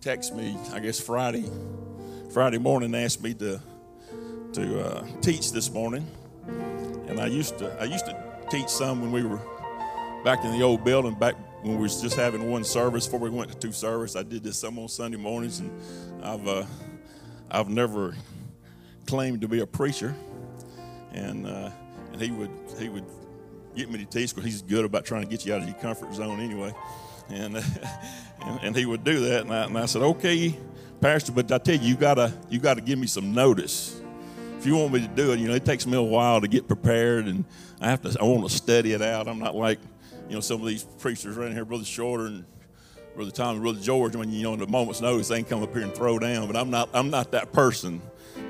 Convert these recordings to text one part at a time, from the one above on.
texted me, I guess Friday, Friday morning, asked me to to uh, teach this morning, and I used to I used to teach some when we were back in the old building, back when we was just having one service. Before we went to two service. I did this some on Sunday mornings, and I've uh, I've never claimed to be a preacher, and uh, and he would he would get me to teach because he's good about trying to get you out of your comfort zone anyway and, and, and he would do that, and I, and I said, okay, Pastor, but I tell you, you gotta you gotta give me some notice. If you want me to do it, you know, it takes me a while to get prepared, and I have to I want to study it out. I'm not like, you know, some of these preachers around here, Brother Shorter and Brother Tom and Brother George. When you know, in a moment's notice, they can come up here and throw down. But I'm not I'm not that person.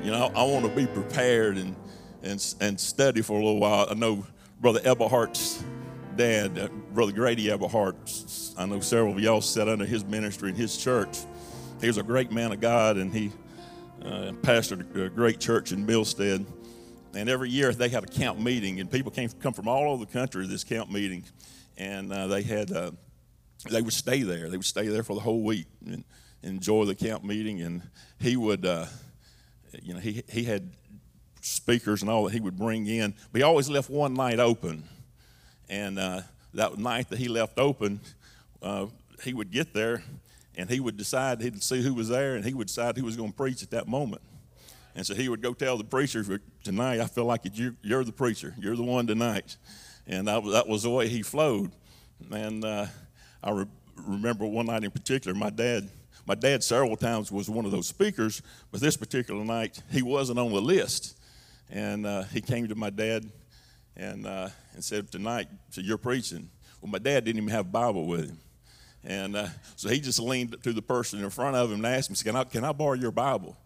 You know, I want to be prepared and and and study for a little while. I know Brother Eberhardt's dad, uh, Brother Grady Eberhardt, I know several of y'all sat under his ministry in his church. He was a great man of God, and he uh, pastored a great church in Milstead. And every year they had a camp meeting, and people came come from all over the country to this camp meeting, and uh, they had uh, they would stay there. They would stay there for the whole week and enjoy the camp meeting. And he would, uh, you know, he he had speakers and all that he would bring in, but he always left one night open. And uh, that night that he left open, uh, he would get there and he would decide, he'd see who was there and he would decide who was going to preach at that moment. And so he would go tell the preacher, Tonight, I feel like you're, you're the preacher. You're the one tonight. And that, that was the way he flowed. And uh, I re- remember one night in particular, my dad, my dad several times was one of those speakers, but this particular night, he wasn't on the list. And uh, he came to my dad and, uh, and said, Tonight, so you're preaching. Well, my dad didn't even have a Bible with him. And uh, so he just leaned to the person in front of him and asked him, can I, can I borrow your Bible?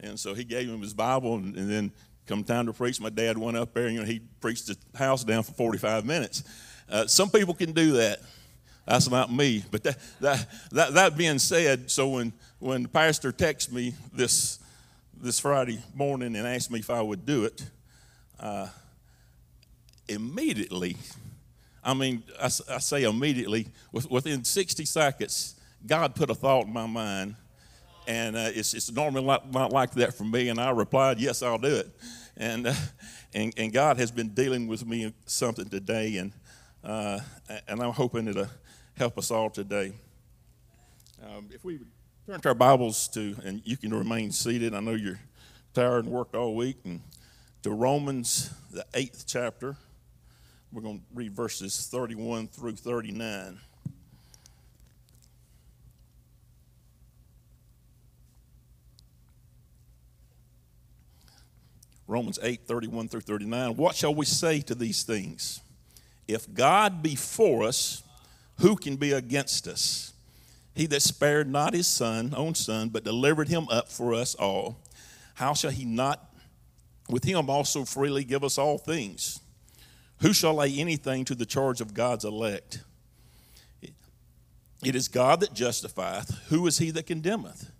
And so he gave him his Bible, and, and then come time to preach, my dad went up there, and you know, he preached the house down for 45 minutes. Uh, some people can do that. That's not me. But that, that, that, that being said, so when, when the pastor texted me this, this Friday morning and asked me if I would do it, uh, immediately I mean, I, I say immediately, within 60 seconds, God put a thought in my mind. And uh, it's, it's normally not, not, like that for me. And I replied, Yes, I'll do it. And, uh, and, and God has been dealing with me something today. And, uh, and I'm hoping it'll help us all today. Um, if we turn to our Bibles to, and you can remain seated, I know you're tired and worked all week, and to Romans, the eighth chapter. We're going to read verses 31 through 39. Romans 8, 31 through 39. What shall we say to these things? If God be for us, who can be against us? He that spared not his son, own son, but delivered him up for us all, how shall he not with him also freely give us all things? Who shall lay anything to the charge of God's elect? It is God that justifieth. Who is he that condemneth?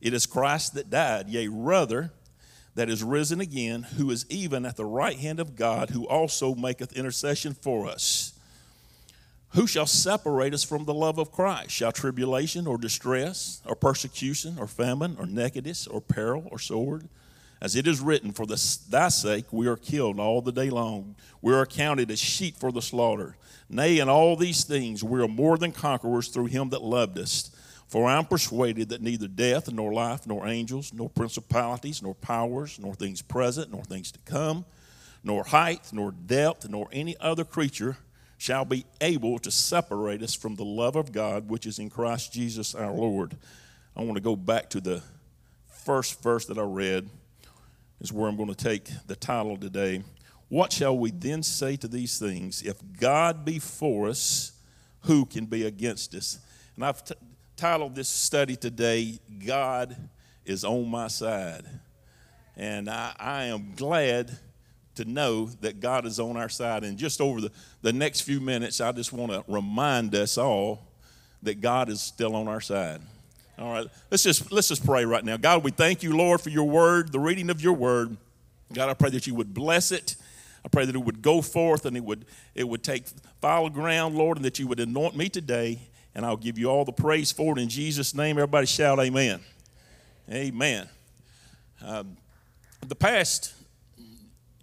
It is Christ that died, yea, rather, that is risen again, who is even at the right hand of God, who also maketh intercession for us. Who shall separate us from the love of Christ? Shall tribulation or distress or persecution or famine or nakedness or peril or sword? As it is written, For the, thy sake we are killed all the day long. We are counted as sheep for the slaughter. Nay, in all these things we are more than conquerors through him that loved us. For I am persuaded that neither death, nor life, nor angels, nor principalities, nor powers, nor things present, nor things to come, nor height, nor depth, nor any other creature shall be able to separate us from the love of God which is in Christ Jesus our Lord. I want to go back to the first verse that I read is where I'm going to take the title today. What shall we then say to these things? If God be for us, who can be against us? And I've t- titled this study today, God is on my side. And I, I am glad to know that God is on our side. And just over the, the next few minutes, I just want to remind us all that God is still on our side. All right, let's just let's just pray right now. God, we thank you, Lord, for your word, the reading of your word. God, I pray that you would bless it. I pray that it would go forth and it would it would take foul ground, Lord, and that you would anoint me today. And I'll give you all the praise for it in Jesus' name. Everybody shout, Amen. Amen. Um, the past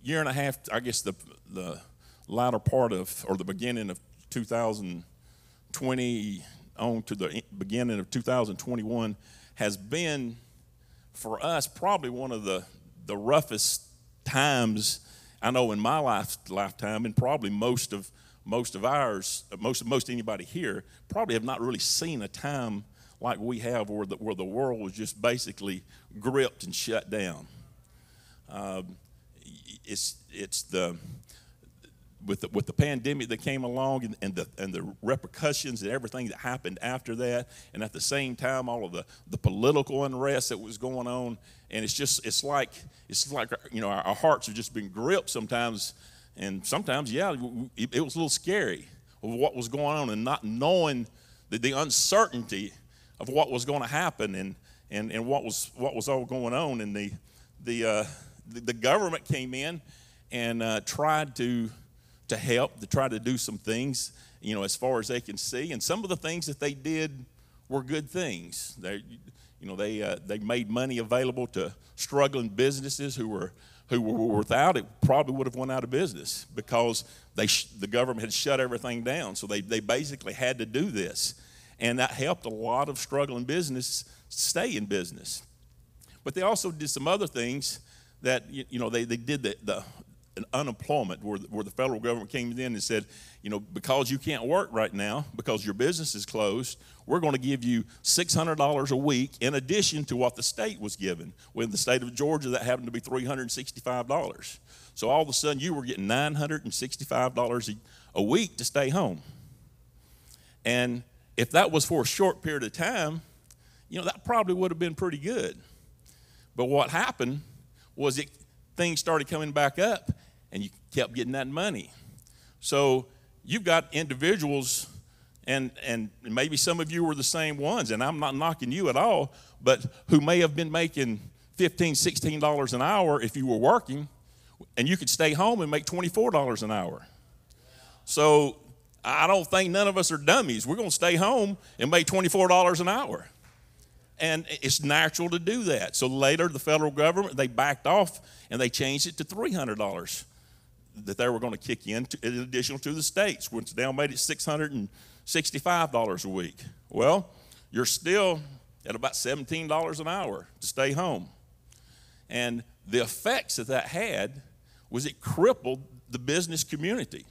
year and a half, I guess the the latter part of or the beginning of 2020 on to the beginning of 2021 has been for us probably one of the the roughest times I know in my life, lifetime, and probably most of most of ours, most most anybody here, probably have not really seen a time like we have, where the where the world was just basically gripped and shut down. Um, it's it's the with the, with the pandemic that came along and, and, the, and the repercussions and everything that happened after that, and at the same time, all of the, the political unrest that was going on, and it's just it's like it's like you know our, our hearts have just been gripped sometimes, and sometimes yeah, it, it, was a little scary of what was going on and not knowing the, the uncertainty of what was going to happen and, and, and what was what was all going on, and the the uh, the, the government came in and uh, tried to to help, to try to do some things, you know, as far as they can see. And some of the things that they did were good things. They, you know, they, uh, they made money available to struggling businesses who were, who were without it probably would have went out of business because they sh- the government had shut everything down. So they, they basically had to do this. And that helped a lot of struggling business stay in business. But they also did some other things that, you know, they, they did the, the, unemployment where, where the federal government came in and said, you know, because you can't work right now, because your business is closed, we're going to give you $600 a week in addition to what the state was given. Well, in the state of Georgia, that happened to be $365. So all of a sudden, you were getting $965 a week to stay home. And if that was for a short period of time, you know, that probably would have been pretty good. But what happened was it things started coming back up and you kept getting that money. So you've got individuals, and, and maybe some of you were the same ones, and I'm not knocking you at all, but who may have been making $15, $16 an hour if you were working, and you could stay home and make $24 an hour. So I don't think none of us are dummies. We're going to stay home and make $24 an hour. And it's natural to do that. So later, the federal government, they backed off and they changed it to $300 that they were going to kick in, to, in addition to the states, which now made it $665 a week. Well, you're still at about $17 an hour to stay home. And the effects that that had was it crippled the business community.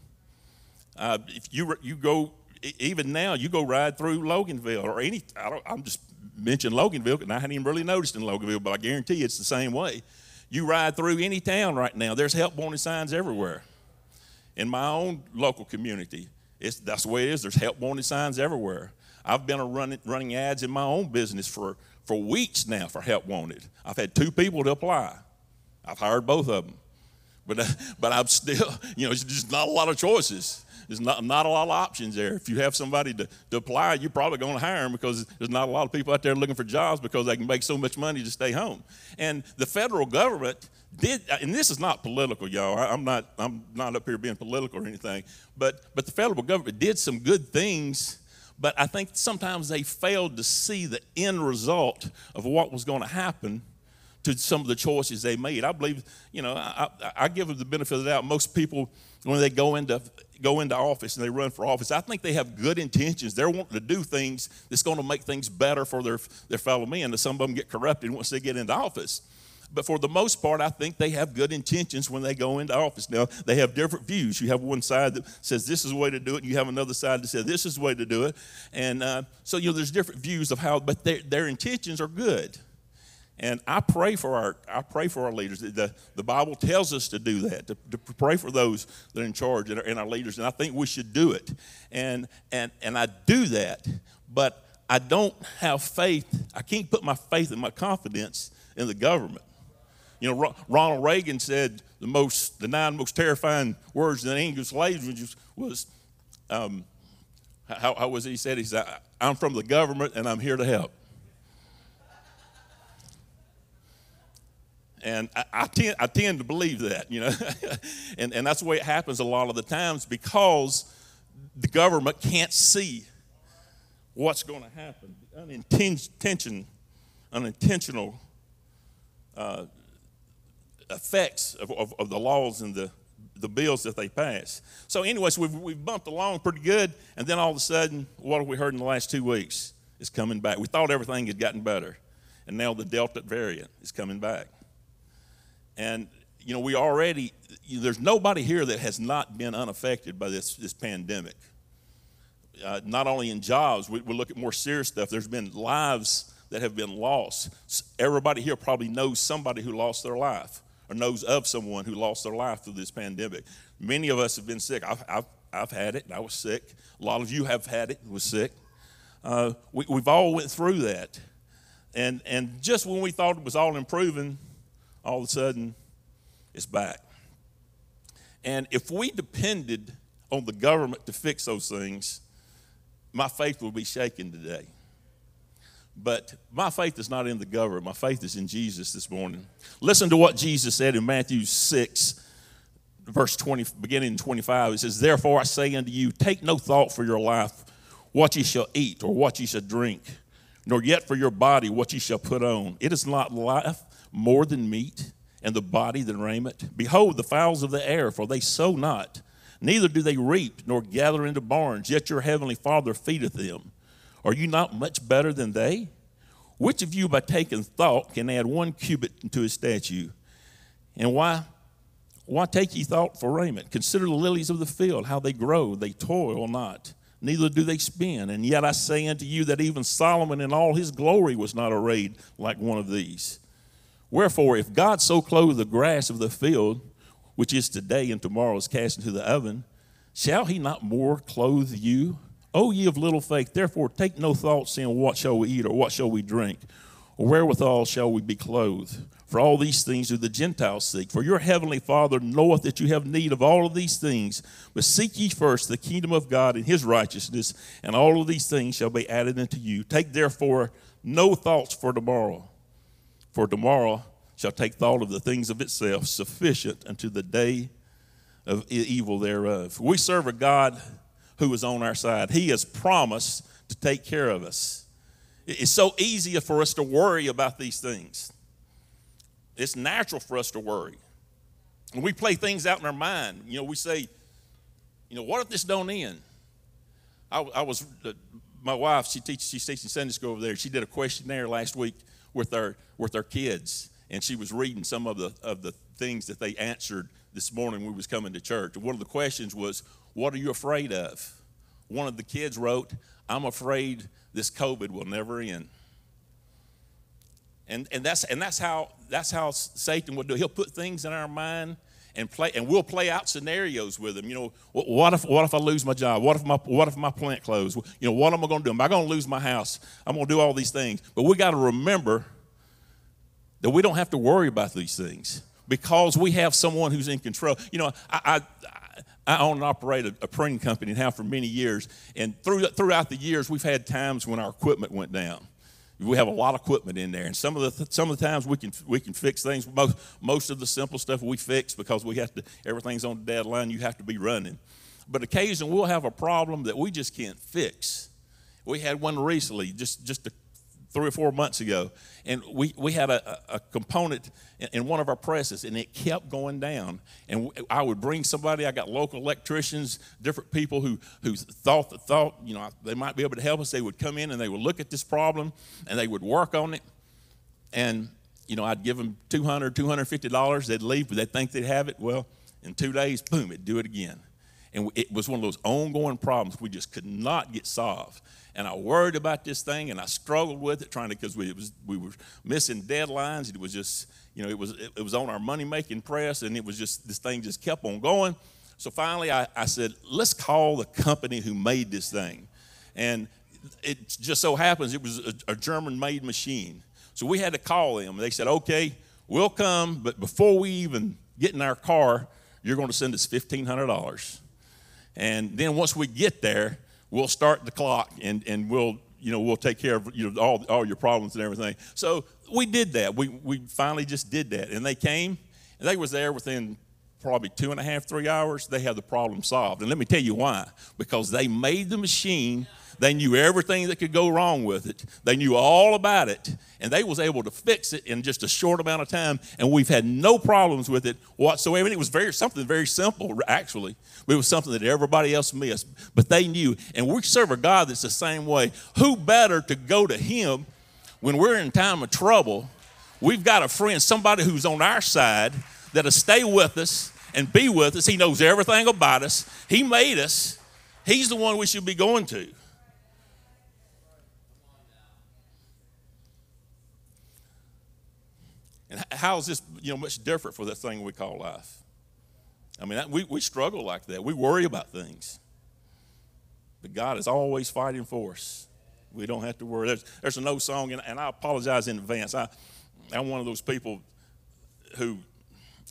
Uh, if you, you go, even now, you go ride through Loganville or any, I don't, I'm just mentioning Loganville, and I hadn't even really noticed in Loganville, but I guarantee it's the same way. You ride through any town right now, there's help wanted signs everywhere. In my own local community, it's, that's the way it is. There's help wanted signs everywhere. I've been running, running ads in my own business for, for weeks now for help wanted. I've had two people to apply. I've hired both of them. But, but I'm still, you know, just not a lot of choices. There's not, not a lot of options there. If you have somebody to, to apply, you're probably going to hire them because there's not a lot of people out there looking for jobs because they can make so much money to stay home. And the federal government did, uh, and this is not political, y'all. I, am not, I'm not up here being political or anything, but, but the federal government did some good things but I think sometimes they failed to see the end result of what was going to happen to some of the choices they made. I believe, you know, I, I, give them the benefit of the doubt. Most people, when they go into go into office and they run for office, I think they have good intentions. They're wanting to do things that's going to make things better for their, their fellow men. some of them get corrupted once they get into office. But for the most part, I think they have good intentions when they go into office. Now, they have different views. You have one side that says this is the way to do it, and you have another side that says this is the way to do it. And uh, so, you know, there's different views of how, but their, their intentions are good. And I pray for our, I pray for our leaders. The, the Bible tells us to do that, to, to pray for those that are in charge and our, and our leaders. And I think we should do it. And, and, and I do that, but I don't have faith. I can't put my faith and my confidence in the government. You know, Ronald Reagan said the most, the nine most terrifying words in English language was, um, how, how was he said? He said, "I'm from the government and I'm here to help." And I, I, tend, I tend to believe that, you know, and, and that's the way it happens a lot of the times because the government can't see what's going to happen. Unintention, unintentional uh, effects of, of, of, the laws and the, the bills that they pass. So, anyways, we've, we've bumped along pretty good, and then all of a sudden, what have we heard in the last two weeks? Is coming back. We thought everything had gotten better, and now the Delta variant is coming back. And you know, we already there's nobody here that has not been unaffected by this this pandemic. Uh, not only in jobs, we, we look at more serious stuff. There's been lives that have been lost. Everybody here probably knows somebody who lost their life or knows of someone who lost their life through this pandemic. Many of us have been sick. I've, I've, I've had it, I was sick. A lot of you have had it, was sick. Uh, we, we've all went through that. And, and just when we thought it was all improving, all of a sudden, it's back. And if we depended on the government to fix those things, my faith would be shaken today. But my faith is not in the government. My faith is in Jesus this morning. Listen to what Jesus said in Matthew 6, verse 20, beginning in 25. It says, Therefore I say unto you, take no thought for your life, what ye shall eat, or what ye shall drink, nor yet for your body what ye shall put on. It is not life more than meat, and the body than raiment? Behold, the fowls of the air, for they sow not, neither do they reap, nor gather into barns, yet your heavenly Father feedeth them. Are you not much better than they? Which of you, by taking thought, can add one cubit to his statue? And why? Why take ye thought for raiment? Consider the lilies of the field, how they grow, they toil not, neither do they spin. And yet I say unto you that even Solomon in all his glory was not arrayed like one of these. Wherefore, if God so clothe the grass of the field, which is today and tomorrow is cast into the oven, shall he not more clothe you? O ye of little faith, therefore take no thought, saying, What shall we eat, or what shall we drink, or wherewithal shall we be clothed? For all these things do the Gentiles seek. For your heavenly Father knoweth that you have need of all of these things. But seek ye first the kingdom of God and his righteousness, and all of these things shall be added unto you. Take therefore no thoughts for tomorrow for tomorrow shall take thought of the things of itself, sufficient unto the day of evil thereof. We serve a God who is on our side. He has promised to take care of us. It's so easy for us to worry about these things. It's natural for us to worry. And we play things out in our mind. You know, we say, you know, what if this don't end? I, I was, uh, my wife, she teaches, she's teaching Sunday school over there. She did a questionnaire last week with our with their kids, and she was reading some of the of the things that they answered this morning when we was coming to church. One of the questions was, "What are you afraid of?" One of the kids wrote, "I'm afraid this COVID will never end." And and that's and that's how that's how Satan will do. He'll put things in our mind and play and we'll play out scenarios with them. You know, what if what if I lose my job? What if my what if my plant closes? You know, what am I going to do? Am I going to lose my house? I'm going to do all these things. But we got to remember that we don't have to worry about these things because we have someone who's in control. You know, I, I, I own and operate a, a printing company now for many years, and through, throughout the years, we've had times when our equipment went down. We have a lot of equipment in there, and some of the some of the times we can we can fix things. Most most of the simple stuff we fix because we have to. Everything's on the deadline. You have to be running, but occasionally we'll have a problem that we just can't fix. We had one recently, just just a three or four months ago, and we, we had a, a component in one of our presses, and it kept going down. And I would bring somebody. I got local electricians, different people who who thought thought you know they might be able to help us. They would come in and they would look at this problem, and they would work on it. And you know, I'd give them 200 $250. They'd leave, but they'd think they'd have it. Well, in two days, boom, it'd do it again. And it was one of those ongoing problems we just could not get solved and I worried about this thing and I struggled with it trying to because we was we were missing deadlines. It was just you know it was it, it was on our money making press and it was just this thing just kept on going. So finally I, I said let's call the company who made this thing, and it just so happens it was a, a German made machine. So we had to call them. They said, okay, we'll come, but before we even get in our car, you're going to send us $1,500. And then once we get there, we'll start the clock and, and we'll, you know, we'll take care of you know, all, all your problems and everything. So we did that. We, we finally just did that. And they came, and they was there within probably two and a half, three hours. They had the problem solved. And let me tell you why. Because they made the machine they knew everything that could go wrong with it. They knew all about it, and they was able to fix it in just a short amount of time. And we've had no problems with it whatsoever. And it was very something very simple, actually. It was something that everybody else missed. But they knew, and we serve a God that's the same way. Who better to go to Him when we're in time of trouble? We've got a friend, somebody who's on our side that'll stay with us and be with us. He knows everything about us. He made us. He's the one we should be going to. And how is this, you know, much different for this thing we call life? I mean, we, we struggle like that. We worry about things. But God is always fighting for us. We don't have to worry. There's, there's an old song, and, and I apologize in advance. I, I'm one of those people who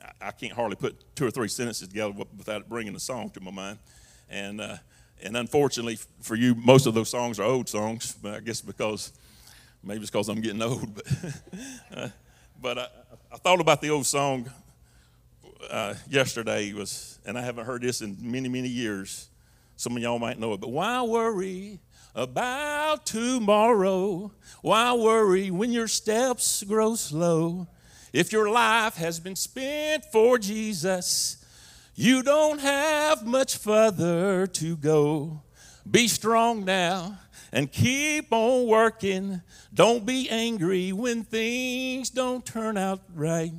I, I can't hardly put two or three sentences together without bringing a song to my mind. And, uh, and unfortunately for you, most of those songs are old songs, but I guess because maybe it's because I'm getting old. But uh, but I, I thought about the old song uh, yesterday was, and I haven't heard this in many, many years. Some of y'all might know it, but why worry about tomorrow? Why worry when your steps grow slow? If your life has been spent for Jesus, you don't have much further to go. Be strong now and keep on working. Don't be angry when things don't turn out right.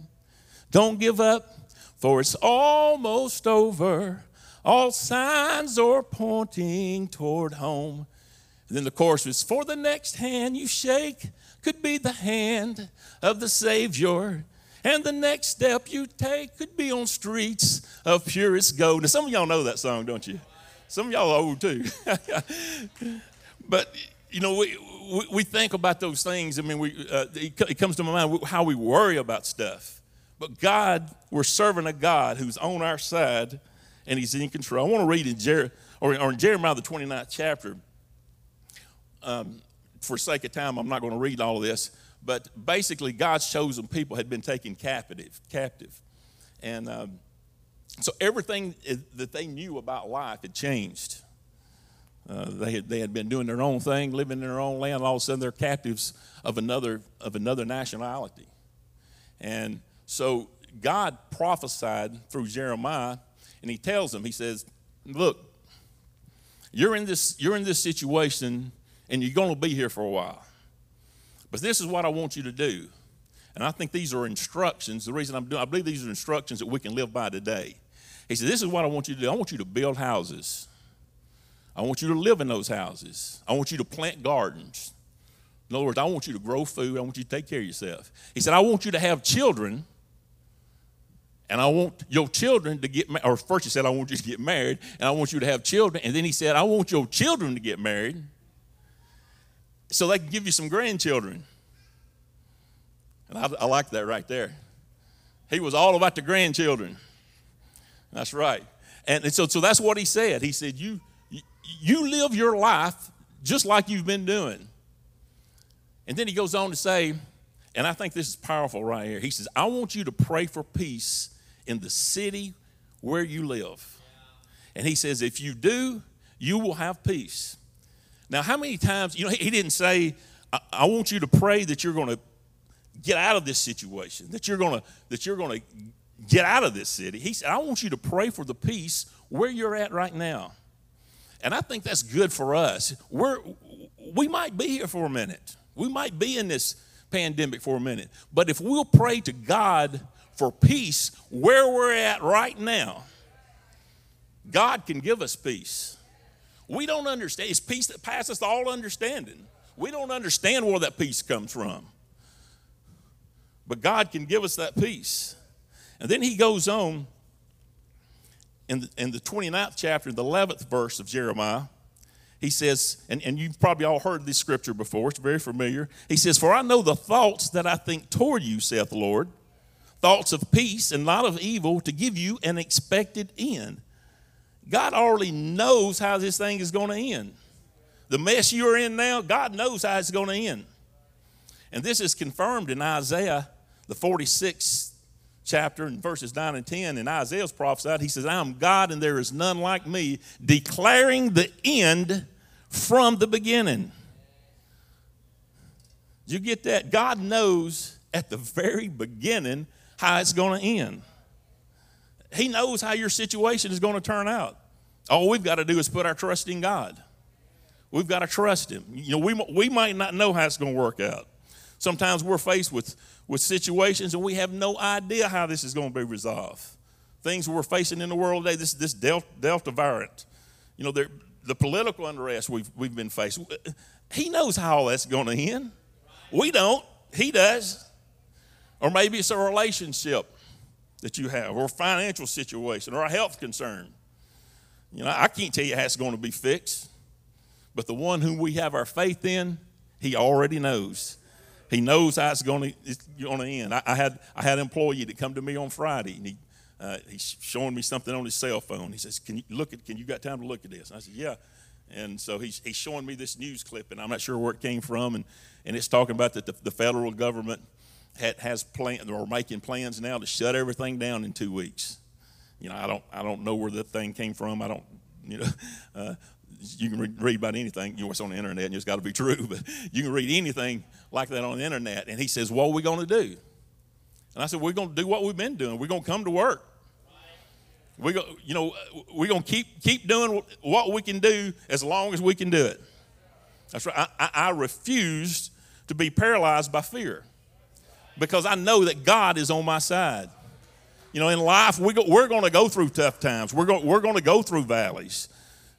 Don't give up, for it's almost over. All signs are pointing toward home. And then the chorus is For the next hand you shake could be the hand of the Savior. And the next step you take could be on streets of purest gold. Now, some of y'all know that song, don't you? Some of y'all old too. But, you know, we, we think about those things. I mean, we, uh, it comes to my mind how we worry about stuff. But God, we're serving a God who's on our side and he's in control. I want to read in, Jer- or, or in Jeremiah, the 29th chapter. Um, for sake of time, I'm not going to read all of this. But basically, God's chosen people had been taken captive. captive. And um, so everything that they knew about life had changed. Uh, they, had, they had been doing their own thing, living in their own land. All of a sudden, they're captives of another, of another nationality. And so God prophesied through Jeremiah, and he tells them, he says, Look, you're in this, you're in this situation, and you're going to be here for a while. But this is what I want you to do. And I think these are instructions. The reason I'm doing, I believe these are instructions that we can live by today. He said, This is what I want you to do. I want you to build houses. I want you to live in those houses. I want you to plant gardens. In other words, I want you to grow food. I want you to take care of yourself. He said, I want you to have children. And I want your children to get married. Or first he said, I want you to get married. And I want you to have children. And then he said, I want your children to get married so they can give you some grandchildren. And I, I like that right there. He was all about the grandchildren. That's right. And, and so, so that's what he said. He said, You you live your life just like you've been doing. And then he goes on to say, and I think this is powerful right here. He says, I want you to pray for peace in the city where you live. And he says, if you do, you will have peace. Now, how many times, you know, he didn't say, I, I want you to pray that you're going to get out of this situation, that you're going to, that you're going to get out of this city. He said, I want you to pray for the peace where you're at right now. And I think that's good for us. We're, we might be here for a minute. We might be in this pandemic for a minute. But if we'll pray to God for peace where we're at right now, God can give us peace. We don't understand. It's peace that passes all understanding. We don't understand where that peace comes from. But God can give us that peace. And then he goes on in the, in the 29th chapter, the 11th verse of Jeremiah, he says, and, and you've probably all heard this scripture before, it's very familiar. He says, For I know the thoughts that I think toward you, saith the Lord, thoughts of peace and not of evil, to give you an expected end. God already knows how this thing is going to end. The mess you're in now, God knows how it's going to end. And this is confirmed in Isaiah, the 46th chapter, and verses 9 and 10. And Isaiah's prophesied, he says, I am God and there is none like me, declaring the end from the beginning. You get that? God knows at the very beginning how it's going to end. He knows how your situation is going to turn out. All we've got to do is put our trust in God. We've got to trust Him. You know, we, we might not know how it's going to work out. Sometimes we're faced with, with situations and we have no idea how this is going to be resolved. Things we're facing in the world today, this, this Delta, Delta variant, you know, the political unrest we've, we've been facing. He knows how all that's going to end. We don't. He does. Or maybe it's a relationship that you have, or a financial situation, or a health concern. You know, I can't tell you how it's going to be fixed, but the one whom we have our faith in, he already knows. He knows how it's going to, it's going to end. I, I, had, I had an employee that come to me on Friday, and he, uh, he's showing me something on his cell phone. He says, "Can you look at? Can you got time to look at this?" And I said, "Yeah." And so he's, he's showing me this news clip, and I'm not sure where it came from, and, and it's talking about that the, the federal government had, has plan or making plans now to shut everything down in two weeks. You know, I don't I don't know where that thing came from. I don't you know. Uh, you can read, about anything. You know, it's on the internet, and it's got to be true. But you can read anything like that on the internet. And he says, "What are we going to do?" And I said, "We're going to do what we've been doing. We're going to come to work. We go, you know, we're going to keep keep doing what we can do as long as we can do it." That's right. I, I, I refuse to be paralyzed by fear because I know that God is on my side. You know, in life, we go, we're going to go through tough times. We're going, we're going to go through valleys.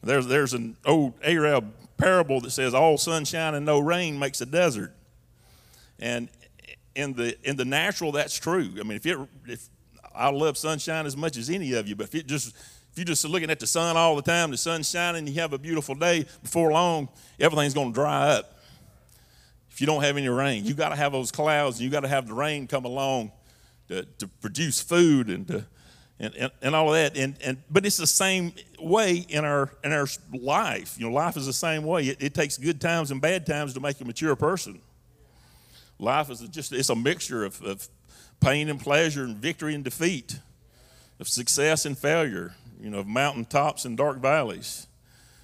There's, there's an old Arab parable that says, All sunshine and no rain makes a desert. And in the, in the natural, that's true. I mean, if, it, if I love sunshine as much as any of you, but if, it just, if you're just looking at the sun all the time, the sun's shining, you have a beautiful day, before long, everything's going to dry up if you don't have any rain. You got to have those clouds, and you got to have the rain come along to, to produce food and to and, and, and, all of that. And, and but it's the same way in our in our life. You know, life is the same way. It, it takes good times and bad times to make a mature person. Life is just it's a mixture of, of pain and pleasure and victory and defeat, of success and failure, you know, of mountaintops and dark valleys.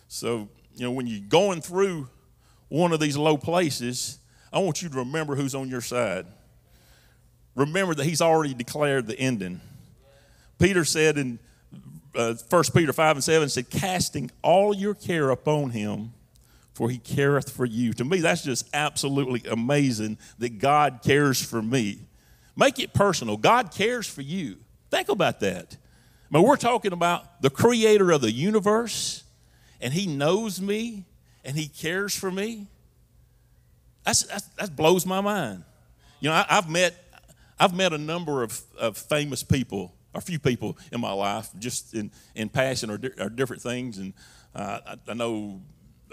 So, you know, when you're going through one of these low places, I want you to remember who's on your side. Remember that he's already declared the ending. Peter said in uh, 1 Peter 5 and 7 said, casting all your care upon him, for he careth for you. To me, that's just absolutely amazing that God cares for me. Make it personal. God cares for you. Think about that. I mean, we're talking about the creator of the universe, and he knows me, and he cares for me. That's, that's, that blows my mind. You know, I, have met, I've met a number of, of famous people, a few people in my life, just in, in passion or, di- or different things. And uh, I, I, know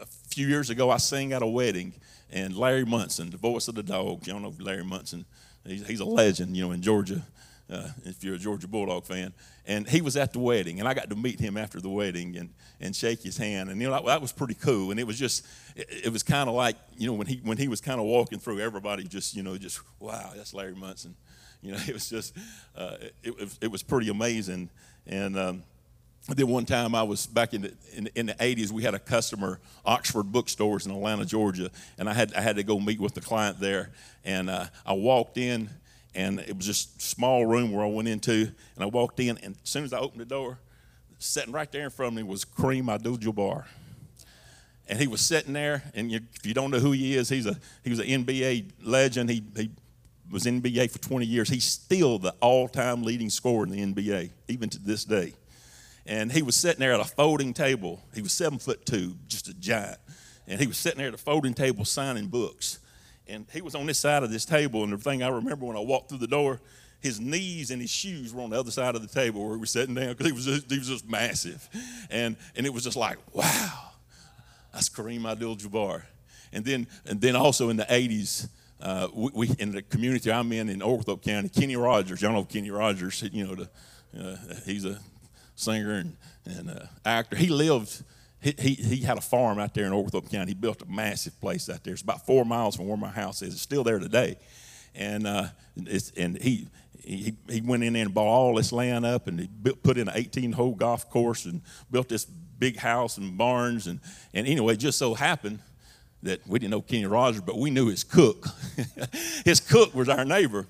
a few years ago I sang at a wedding, and Larry Munson, the voice of the dog, you don't know Larry Munson, he's, he's a legend, you know, in Georgia uh, if you're a Georgia Bulldog fan. And he was at the wedding, and I got to meet him after the wedding and, and shake his hand. And you know that, that was pretty cool. And it was just, it, it was kind of like you know when he when he was kind of walking through, everybody just you know just wow, that's Larry Munson. You know, it was just, uh, it, it, was pretty amazing. And um, then one time I was back in the, in, in, the 80s, we had a customer, Oxford Bookstores in Atlanta, Georgia, and I had, I had to go meet with the client there. And uh, I walked in, and it was just small room where I went into, and I walked in, and as soon as I opened the door, sitting right there in front of me was Kareem Abdul-Jabbar. And he was sitting there, and if you don't know who he is, he's a he was an NBA legend. He he was in NBA for 20 years. He's still the all-time leading scorer in the NBA, even to this day. And he was sitting there at a folding table. He was seven foot two, just a giant. And he was sitting there at a folding table signing books and he was on this side of this table. And the thing I remember when I walked through the door, his knees and his shoes were on the other side of the table where he was sitting down because he was just, he was just massive, and and it was just like wow. That's Kareem Abdul-Jabbar. And then, and then also in the 80s, uh, we, we, in the community I'm in in Oglethorpe County, Kenny Rogers. Y'all know Kenny Rogers. You know, the, uh, he's a singer and, and uh, actor. He lived. He, he, he had a farm out there in Oglethorpe County. He built a massive place out there. It's about four miles from where my house is. It's still there today. And, uh, it's, and he, he, he went in there and bought all this land up and he built, put in an 18 hole golf course and built this big house and barns. And, and anyway, just so happened that we didn't know Kenny Rogers, but we knew his cook. his cook was our neighbor.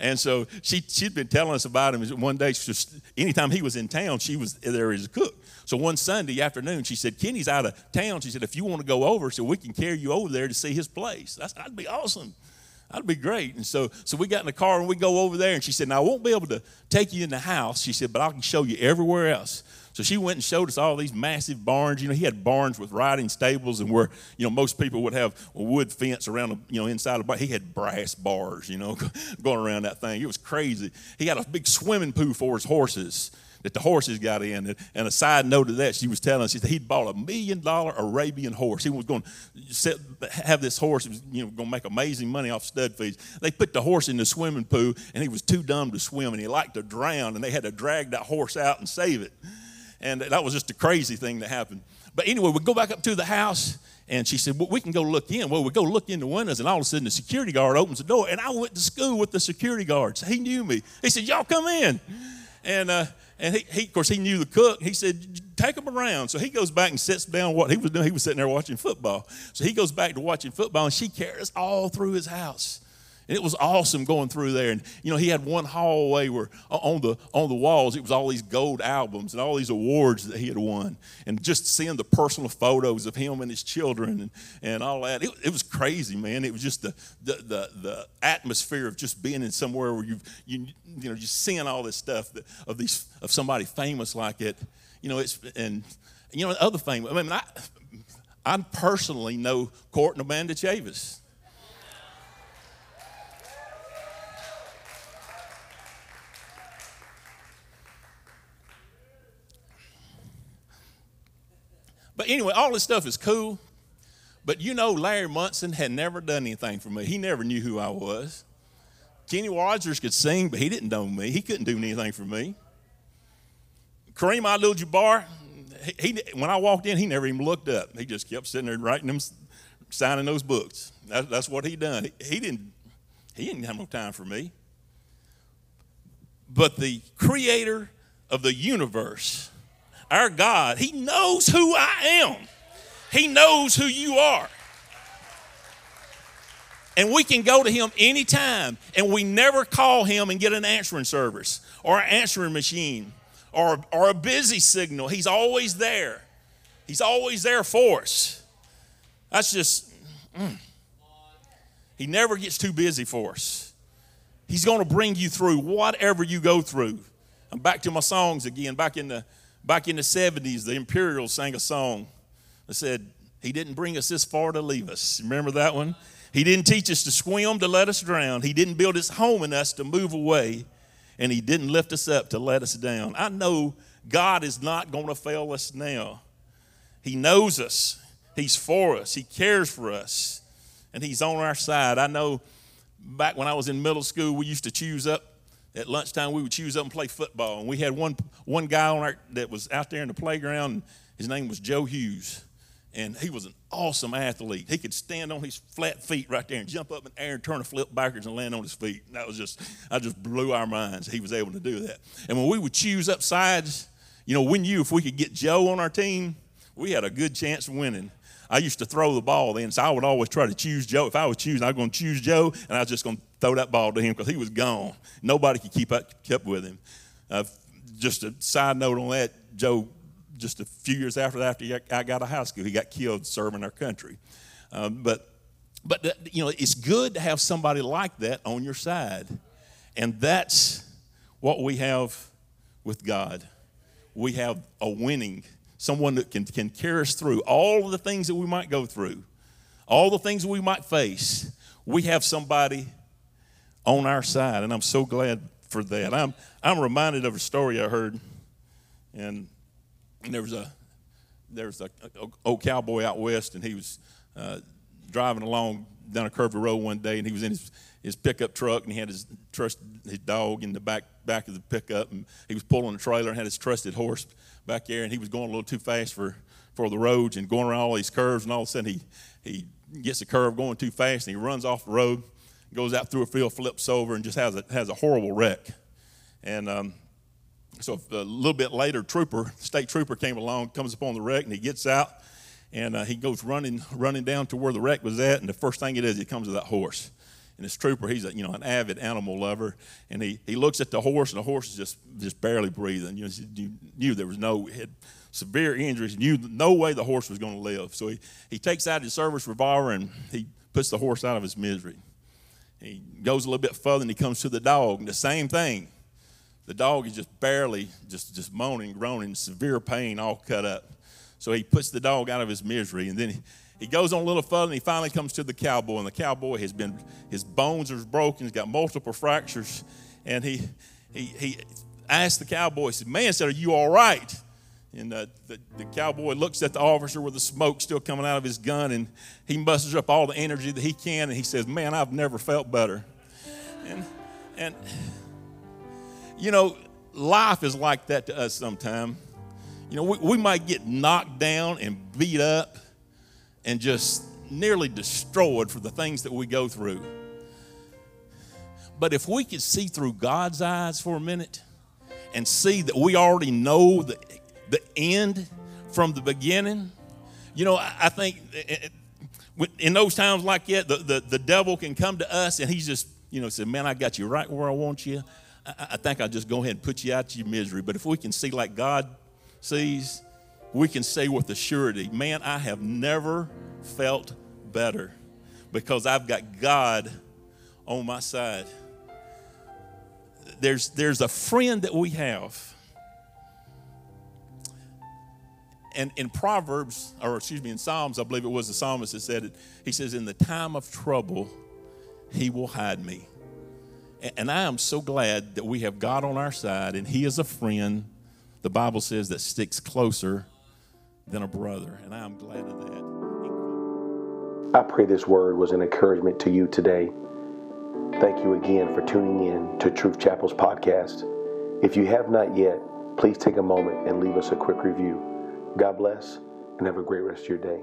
And so she, she'd been telling us about him. One day, just, anytime he was in town, she was there as a cook. So one Sunday afternoon, she said, Kenny's out of town. She said, if you want to go over, so we can carry you over there to see his place. That'd be awesome. That'd be great. And so, so we got in the car and we go over there. And she said, now I won't be able to take you in the house. She said, but I can show you everywhere else. So she went and showed us all these massive barns. You know, he had barns with riding stables and where, you know, most people would have a wood fence around, the, you know, inside of the barn. He had brass bars, you know, going around that thing. It was crazy. He had a big swimming pool for his horses that the horses got in. And a side note of that, she was telling us she said he'd bought a million dollar Arabian horse. He was going to have this horse, was, you know, going to make amazing money off stud fees. They put the horse in the swimming pool, and he was too dumb to swim, and he liked to drown, and they had to drag that horse out and save it. And that was just a crazy thing that happened. But anyway, we go back up to the house, and she said, Well, we can go look in. Well, we go look in the windows, and all of a sudden the security guard opens the door. And I went to school with the security guards. He knew me. He said, Y'all come in. And, uh, and he, he, of course, he knew the cook. He said, Take them around. So he goes back and sits down. What he was doing, he was sitting there watching football. So he goes back to watching football, and she carries all through his house. And it was awesome going through there. And you know, he had one hallway where on the on the walls it was all these gold albums and all these awards that he had won. And just seeing the personal photos of him and his children and, and all that, it, it was crazy, man. It was just the, the the the atmosphere of just being in somewhere where you've you you know just seeing all this stuff that, of these of somebody famous like it. You know, it's and you know other famous. I mean, I I personally know Court Amanda Chavis. But anyway, all this stuff is cool. But you know, Larry Munson had never done anything for me. He never knew who I was. Kenny Rogers could sing, but he didn't know me. He couldn't do anything for me. Kareem Abdul-Jabbar, he, he, when I walked in, he never even looked up. He just kept sitting there writing them, signing those books. That, that's what he done. He, he didn't. He didn't have no time for me. But the creator of the universe our God, He knows who I am, He knows who you are. And we can go to Him anytime, and we never call Him and get an answering service or an answering machine or, or a busy signal. He's always there. He's always there for us. That's just, mm. He never gets too busy for us. He's going to bring you through whatever you go through. I'm back to my songs again, back in the Back in the 70s, the Imperials sang a song that said, He didn't bring us this far to leave us. Remember that one? He didn't teach us to swim to let us drown. He didn't build his home in us to move away. And he didn't lift us up to let us down. I know God is not going to fail us now. He knows us, He's for us, He cares for us, and He's on our side. I know back when I was in middle school, we used to choose up at lunchtime we would choose up and play football. And we had one one guy on our, that was out there in the playground. His name was Joe Hughes, and he was an awesome athlete. He could stand on his flat feet right there and jump up in the air and turn a flip backwards and land on his feet. And that was just I just blew our minds. He was able to do that. And when we would choose up sides, you know, we knew if we could get Joe on our team, we had a good chance of winning. I used to throw the ball then, so I would always try to choose Joe. If I was choosing, I was going to choose Joe, and I was just going to throw that ball to him because he was gone. Nobody could keep up, kept with him. Uh, just a side note on that, Joe, just a few years after that, after I got out of high school, he got killed serving our country. Um, but, but uh, you know, it's good to have somebody like that on your side, and that's what we have with God. We have a winning someone that can, can carry us through all of the things that we might go through, all the things we might face. We have somebody on our side, and I'm so glad for that. I'm, I'm reminded of a story I heard, and, there was a there's a, a, old cowboy out west, and he was uh, driving along down a curvy road one day, and he was in his, his pickup truck, and he had his trust his dog in the back back of the pickup, and he was pulling a trailer and had his trusted horse back there, and he was going a little too fast for for the roads and going around all these curves, and all of a sudden he he gets a curve going too fast, and he runs off the road, goes out through a field, flips over, and just has a has a horrible wreck, and um, so a little bit later, trooper, state trooper came along, comes upon the wreck, and he gets out, and uh, he goes running, running down to where the wreck was at, and the first thing it is, he comes to that horse. And this trooper, he's a, you know an avid animal lover, and he, he looks at the horse, and the horse is just just barely breathing. You, know, you knew there was no had severe injuries, knew no way the horse was going to live. So he, he takes out his service revolver and he puts the horse out of his misery. He goes a little bit further and he comes to the dog, and the same thing. The dog is just barely, just, just moaning, groaning, severe pain, all cut up. So he puts the dog out of his misery. And then he, he goes on a little further and he finally comes to the cowboy. And the cowboy has been, his bones are broken, he's got multiple fractures. And he, he, he asked the cowboy, he said, Man, said, Are you all right? And uh, the, the cowboy looks at the officer with the smoke still coming out of his gun and he musters up all the energy that he can and he says, Man, I've never felt better. And, and, you know, life is like that to us sometimes. You know, we, we might get knocked down and beat up and just nearly destroyed for the things that we go through. But if we could see through God's eyes for a minute and see that we already know the, the end from the beginning, you know, I, I think eh, eh, in those times like that, the, the, the devil can come to us and he's just, you know, said, Man, I got you right where I want you. I, think I'll just go ahead and put you out your misery. But if we can see like God sees, we can say with a surety, man, I have never felt better because I've got God on my side. There's, there's a friend that we have. And in Proverbs, or excuse me, in Psalms, I believe it was the psalmist that said it. He says, In the time of trouble, he will hide me. And I am so glad that we have God on our side and He is a friend, the Bible says, that sticks closer than a brother. And I am glad of that. I pray this word was an encouragement to you today. Thank you again for tuning in to Truth Chapel's podcast. If you have not yet, please take a moment and leave us a quick review. God bless and have a great rest of your day.